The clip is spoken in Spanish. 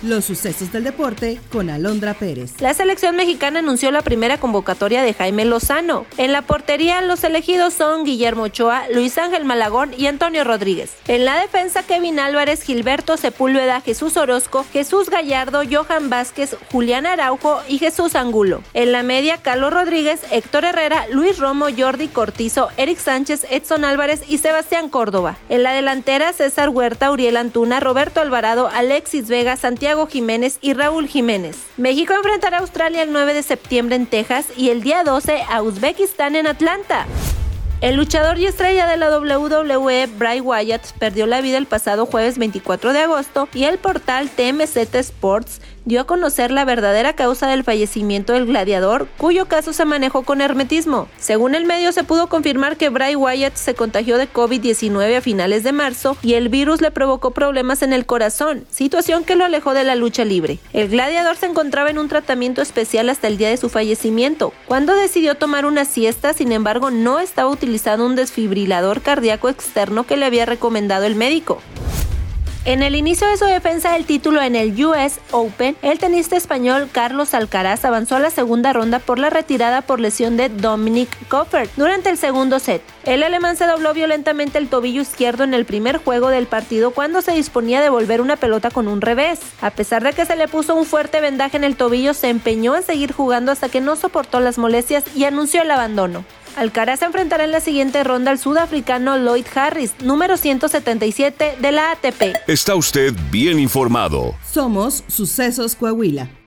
Los sucesos del deporte con Alondra Pérez. La selección mexicana anunció la primera convocatoria de Jaime Lozano. En la portería, los elegidos son Guillermo Ochoa, Luis Ángel Malagón y Antonio Rodríguez. En la defensa, Kevin Álvarez, Gilberto Sepúlveda, Jesús Orozco, Jesús Gallardo, Johan Vázquez, Julián Araujo y Jesús Angulo. En la media, Carlos Rodríguez, Héctor Herrera, Luis Romo, Jordi Cortizo, Eric Sánchez, Edson Álvarez y Sebastián Córdoba. En la delantera, César Huerta, Uriel Antuna, Roberto Alvarado, Alexis Vega, Santiago Jiménez y Raúl Jiménez. México enfrentará a Australia el 9 de septiembre en Texas y el día 12 a Uzbekistán en Atlanta. El luchador y estrella de la WWE, Bray Wyatt, perdió la vida el pasado jueves 24 de agosto y el portal TMZ Sports dio a conocer la verdadera causa del fallecimiento del gladiador, cuyo caso se manejó con hermetismo. Según el medio, se pudo confirmar que Bray Wyatt se contagió de COVID-19 a finales de marzo y el virus le provocó problemas en el corazón, situación que lo alejó de la lucha libre. El gladiador se encontraba en un tratamiento especial hasta el día de su fallecimiento. Cuando decidió tomar una siesta, sin embargo, no estaba utilizando un desfibrilador cardíaco externo que le había recomendado el médico. En el inicio de su defensa del título en el US Open, el tenista español Carlos Alcaraz avanzó a la segunda ronda por la retirada por lesión de Dominic Coffert durante el segundo set. El alemán se dobló violentamente el tobillo izquierdo en el primer juego del partido cuando se disponía a devolver una pelota con un revés. A pesar de que se le puso un fuerte vendaje en el tobillo, se empeñó en seguir jugando hasta que no soportó las molestias y anunció el abandono. Alcaraz enfrentará en la siguiente ronda al sudafricano Lloyd Harris, número 177 de la ATP. Está usted bien informado. Somos Sucesos Coahuila.